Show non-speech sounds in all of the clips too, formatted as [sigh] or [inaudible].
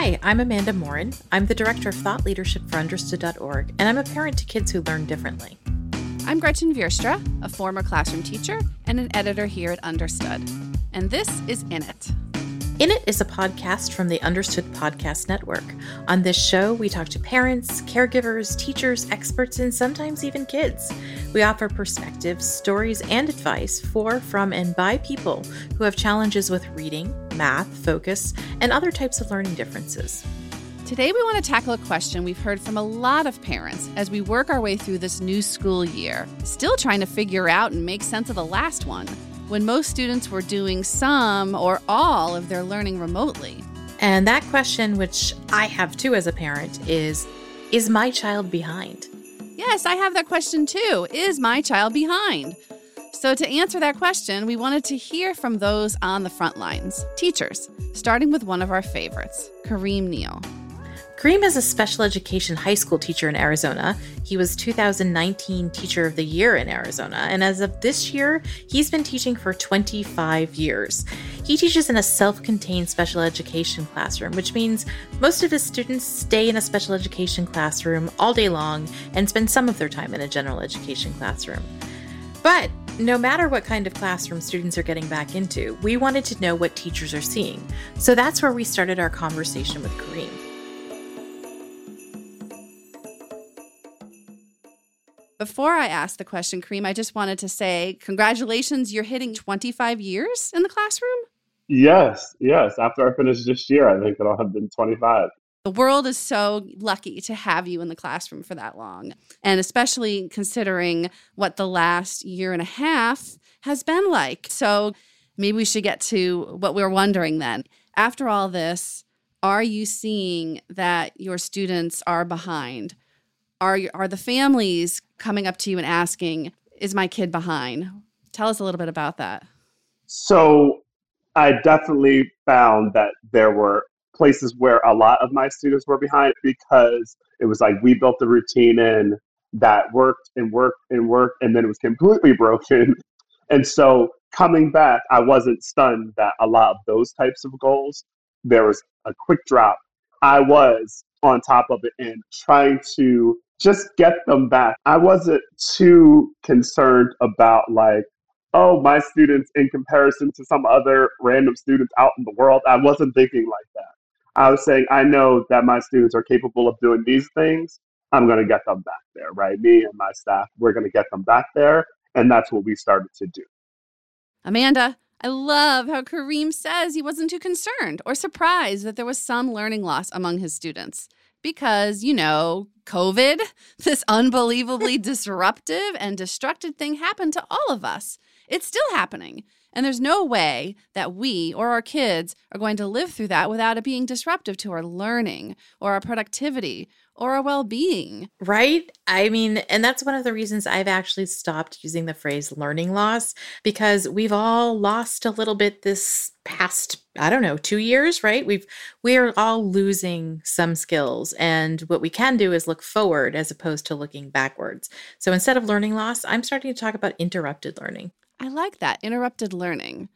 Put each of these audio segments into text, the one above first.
Hi, I'm Amanda Morin. I'm the Director of Thought Leadership for Understood.org, and I'm a parent to kids who learn differently. I'm Gretchen Vierstra, a former classroom teacher and an editor here at Understood. And this is In It. In It is a podcast from the Understood Podcast Network. On this show, we talk to parents, caregivers, teachers, experts, and sometimes even kids. We offer perspectives, stories, and advice for, from, and by people who have challenges with reading, math, focus, and other types of learning differences. Today, we want to tackle a question we've heard from a lot of parents as we work our way through this new school year, still trying to figure out and make sense of the last one when most students were doing some or all of their learning remotely. And that question, which I have too as a parent, is Is my child behind? Yes, I have that question too. Is my child behind? So, to answer that question, we wanted to hear from those on the front lines teachers, starting with one of our favorites, Kareem Neal. Kareem is a special education high school teacher in Arizona. He was 2019 Teacher of the Year in Arizona, and as of this year, he's been teaching for 25 years. He teaches in a self contained special education classroom, which means most of his students stay in a special education classroom all day long and spend some of their time in a general education classroom. But no matter what kind of classroom students are getting back into, we wanted to know what teachers are seeing. So that's where we started our conversation with Kareem. Before I ask the question, Kareem, I just wanted to say congratulations. You're hitting 25 years in the classroom. Yes, yes. After I finish this year, I think it'll have been 25. The world is so lucky to have you in the classroom for that long. And especially considering what the last year and a half has been like. So maybe we should get to what we're wondering then. After all this, are you seeing that your students are behind? Are, are the families coming up to you and asking, Is my kid behind? Tell us a little bit about that. So, I definitely found that there were places where a lot of my students were behind because it was like we built the routine in that worked and worked and worked, and then it was completely [laughs] broken. And so, coming back, I wasn't stunned that a lot of those types of goals, there was a quick drop. I was on top of it and trying to just get them back. I wasn't too concerned about like, oh, my students in comparison to some other random students out in the world. I wasn't thinking like that. I was saying, I know that my students are capable of doing these things. I'm going to get them back there, right? Me and my staff, we're going to get them back there. And that's what we started to do. Amanda, I love how Kareem says he wasn't too concerned or surprised that there was some learning loss among his students because, you know, COVID, [laughs] this unbelievably disruptive and destructive thing happened to all of us. It's still happening. And there's no way that we or our kids are going to live through that without it being disruptive to our learning or our productivity or our well being. Right? I mean, and that's one of the reasons I've actually stopped using the phrase learning loss because we've all lost a little bit this past, I don't know, two years, right? We've, we're all losing some skills. And what we can do is look forward as opposed to looking backwards. So instead of learning loss, I'm starting to talk about interrupted learning. I like that interrupted learning.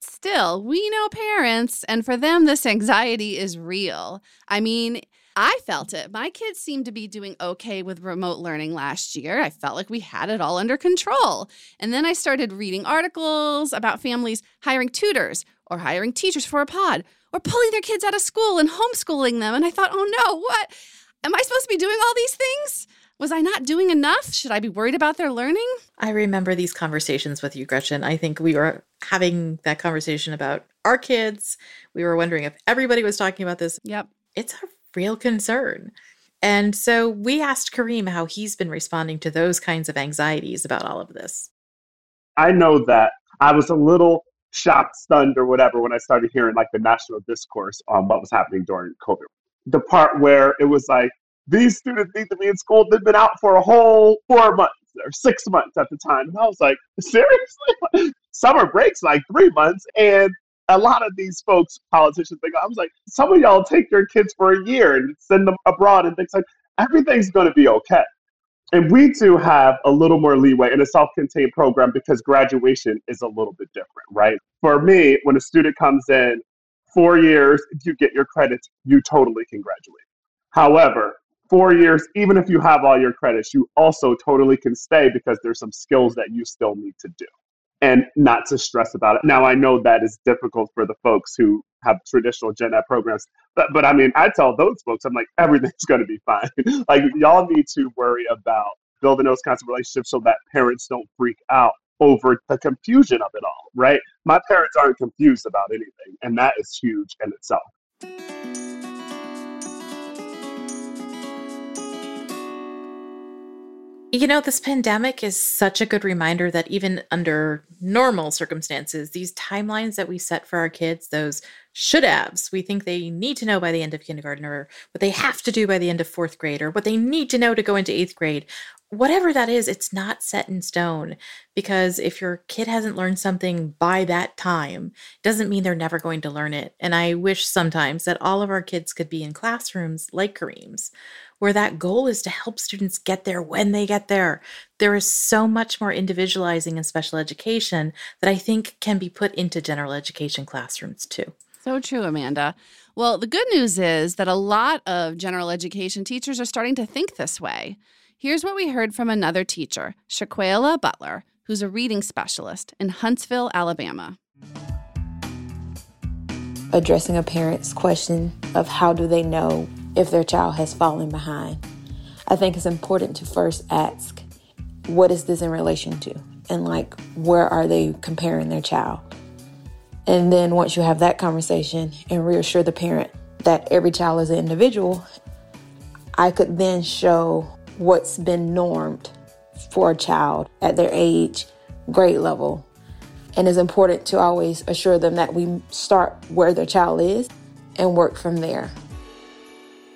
Still, we know parents, and for them, this anxiety is real. I mean, I felt it. My kids seemed to be doing okay with remote learning last year. I felt like we had it all under control. And then I started reading articles about families hiring tutors or hiring teachers for a pod or pulling their kids out of school and homeschooling them. And I thought, oh no, what? Am I supposed to be doing all these things? Was I not doing enough? Should I be worried about their learning? I remember these conversations with you, Gretchen. I think we were having that conversation about our kids. We were wondering if everybody was talking about this. Yep. It's a real concern. And so we asked Kareem how he's been responding to those kinds of anxieties about all of this. I know that I was a little shocked, stunned, or whatever when I started hearing like the national discourse on what was happening during COVID. The part where it was like, these students need to be in school. They've been out for a whole four months or six months at the time. And I was like, seriously? [laughs] Summer breaks like three months. And a lot of these folks, politicians, think I was like, some of y'all take your kids for a year and send them abroad and things like everything's going to be okay. And we do have a little more leeway in a self contained program because graduation is a little bit different, right? For me, when a student comes in four years, if you get your credits, you totally can graduate. However, four years, even if you have all your credits, you also totally can stay because there's some skills that you still need to do and not to stress about it. Now, I know that is difficult for the folks who have traditional gen ed programs, but, but I mean, I tell those folks, I'm like, everything's [laughs] going to be fine. [laughs] like, y'all need to worry about building those kinds of relationships so that parents don't freak out over the confusion of it all, right? My parents aren't confused about anything, and that is huge in itself. You know, this pandemic is such a good reminder that even under normal circumstances, these timelines that we set for our kids, those should haves, we think they need to know by the end of kindergarten or what they have to do by the end of fourth grade or what they need to know to go into eighth grade. Whatever that is, it's not set in stone because if your kid hasn't learned something by that time, doesn't mean they're never going to learn it. And I wish sometimes that all of our kids could be in classrooms like Kareem's where that goal is to help students get there when they get there. There is so much more individualizing in special education that I think can be put into general education classrooms too. So true, Amanda. Well, the good news is that a lot of general education teachers are starting to think this way. Here's what we heard from another teacher, Shaquela Butler, who's a reading specialist in Huntsville, Alabama. Addressing a parent's question of how do they know if their child has fallen behind. I think it's important to first ask, what is this in relation to? And like, where are they comparing their child? And then once you have that conversation and reassure the parent that every child is an individual, I could then show what's been normed for a child at their age, grade level. And it's important to always assure them that we start where their child is and work from there.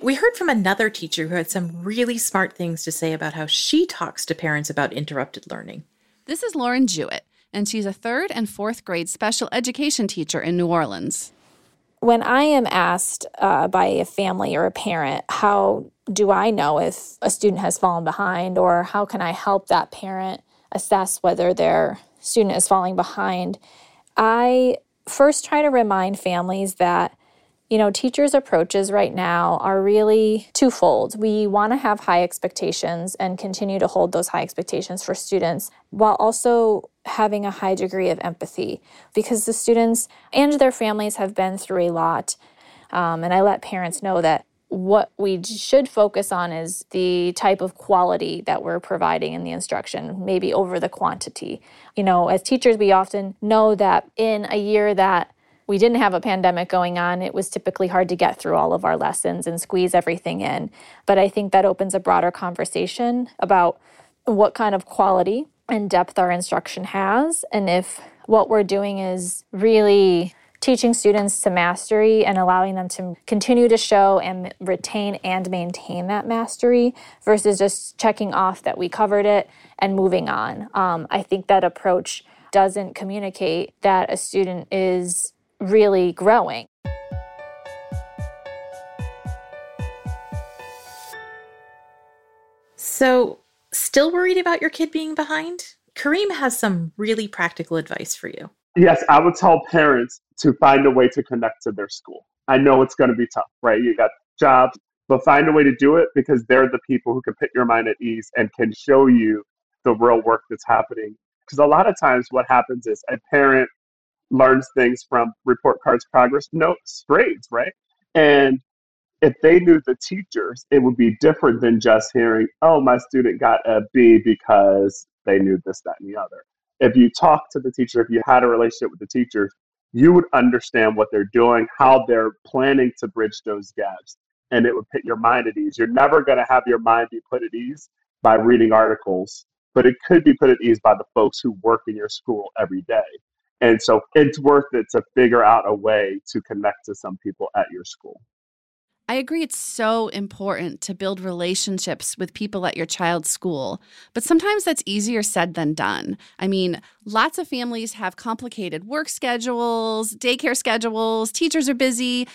We heard from another teacher who had some really smart things to say about how she talks to parents about interrupted learning. This is Lauren Jewett, and she's a third and fourth grade special education teacher in New Orleans. When I am asked uh, by a family or a parent, how do I know if a student has fallen behind, or how can I help that parent assess whether their student is falling behind? I first try to remind families that you know, teachers' approaches right now are really twofold. We want to have high expectations and continue to hold those high expectations for students while also having a high degree of empathy because the students and their families have been through a lot. Um, and I let parents know that what we should focus on is the type of quality that we're providing in the instruction, maybe over the quantity. You know, as teachers, we often know that in a year that we didn't have a pandemic going on, it was typically hard to get through all of our lessons and squeeze everything in. But I think that opens a broader conversation about what kind of quality and depth our instruction has, and if what we're doing is really teaching students to mastery and allowing them to continue to show and retain and maintain that mastery versus just checking off that we covered it and moving on. Um, I think that approach doesn't communicate that a student is really growing. So, still worried about your kid being behind? Kareem has some really practical advice for you. Yes, I would tell parents to find a way to connect to their school. I know it's going to be tough, right? You got jobs, but find a way to do it because they're the people who can put your mind at ease and can show you the real work that's happening. Because a lot of times, what happens is a parent learns things from report cards, progress notes, grades, right? And if they knew the teachers, it would be different than just hearing, oh, my student got a B because they knew this, that, and the other. If you talk to the teacher, if you had a relationship with the teachers, you would understand what they're doing, how they're planning to bridge those gaps, and it would put your mind at ease. You're never going to have your mind be put at ease by reading articles, but it could be put at ease by the folks who work in your school every day. And so it's worth it to figure out a way to connect to some people at your school. I agree it's so important to build relationships with people at your child's school, but sometimes that's easier said than done. I mean, lots of families have complicated work schedules, daycare schedules, teachers are busy,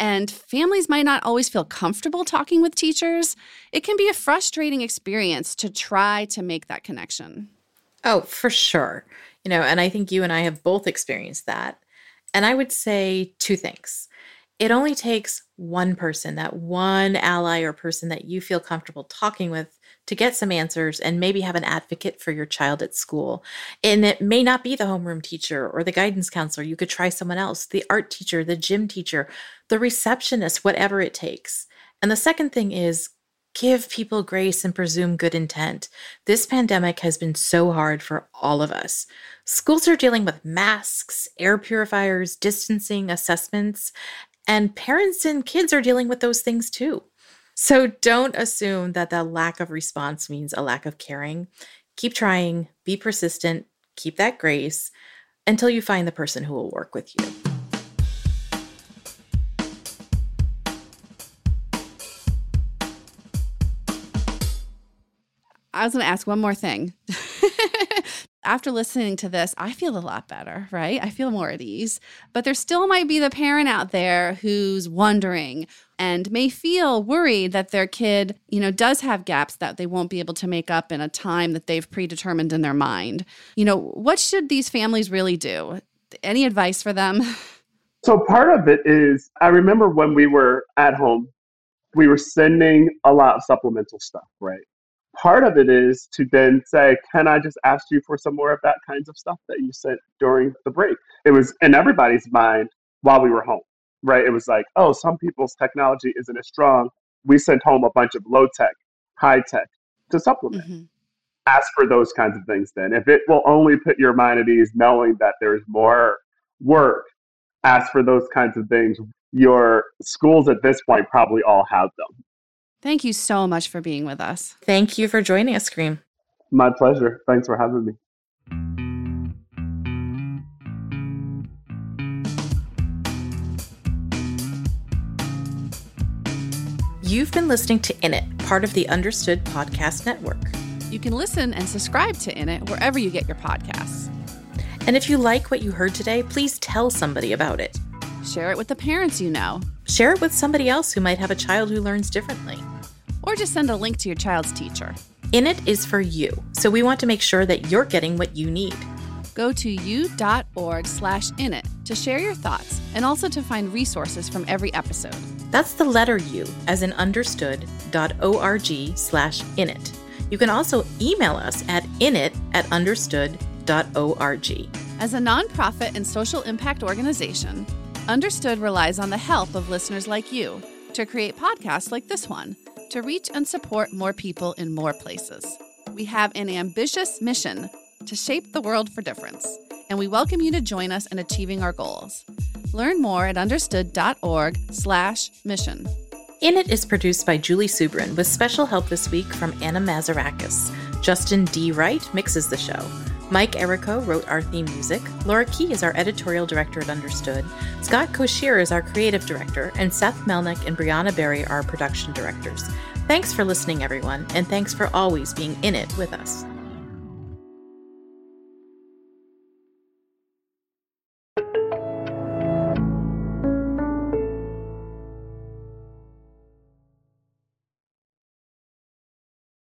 and families might not always feel comfortable talking with teachers. It can be a frustrating experience to try to make that connection. Oh, for sure. You know, and I think you and I have both experienced that. And I would say two things. It only takes one person, that one ally or person that you feel comfortable talking with to get some answers and maybe have an advocate for your child at school. And it may not be the homeroom teacher or the guidance counselor. You could try someone else, the art teacher, the gym teacher, the receptionist, whatever it takes. And the second thing is give people grace and presume good intent. This pandemic has been so hard for all of us. Schools are dealing with masks, air purifiers, distancing, assessments, and parents and kids are dealing with those things too. So don't assume that the lack of response means a lack of caring. Keep trying, be persistent, keep that grace until you find the person who will work with you. I was going to ask one more thing. [laughs] After listening to this, I feel a lot better, right? I feel more at ease. But there still might be the parent out there who's wondering and may feel worried that their kid, you know, does have gaps that they won't be able to make up in a time that they've predetermined in their mind. You know, what should these families really do? Any advice for them? [laughs] So part of it is I remember when we were at home, we were sending a lot of supplemental stuff, right? Part of it is to then say, can I just ask you for some more of that kinds of stuff that you sent during the break? It was in everybody's mind while we were home right? It was like, oh, some people's technology isn't as strong. We sent home a bunch of low tech, high tech to supplement. Mm-hmm. Ask for those kinds of things then. If it will only put your mind at ease knowing that there's more work, ask for those kinds of things. Your schools at this point probably all have them. Thank you so much for being with us. Thank you for joining us, Kareem. My pleasure. Thanks for having me. You've been listening to In It, part of the Understood Podcast Network. You can listen and subscribe to In It wherever you get your podcasts. And if you like what you heard today, please tell somebody about it. Share it with the parents you know. Share it with somebody else who might have a child who learns differently. Or just send a link to your child's teacher. In It is for you, so we want to make sure that you're getting what you need. Go to u.org slash init to share your thoughts and also to find resources from every episode. That's the letter U, as in understood.org slash init. You can also email us at init at understood.org. As a nonprofit and social impact organization, Understood relies on the help of listeners like you to create podcasts like this one to reach and support more people in more places. We have an ambitious mission to shape the world for difference, and we welcome you to join us in achieving our goals. Learn more at understood.org/mission. In It is produced by Julie Subrin with special help this week from Anna Mazarakis. Justin D. Wright mixes the show. Mike Errico wrote our theme music. Laura Key is our editorial director at Understood. Scott Cocchiere is our creative director, and Seth Melnick and Brianna Berry are our production directors. Thanks for listening, everyone, and thanks for always being in it with us.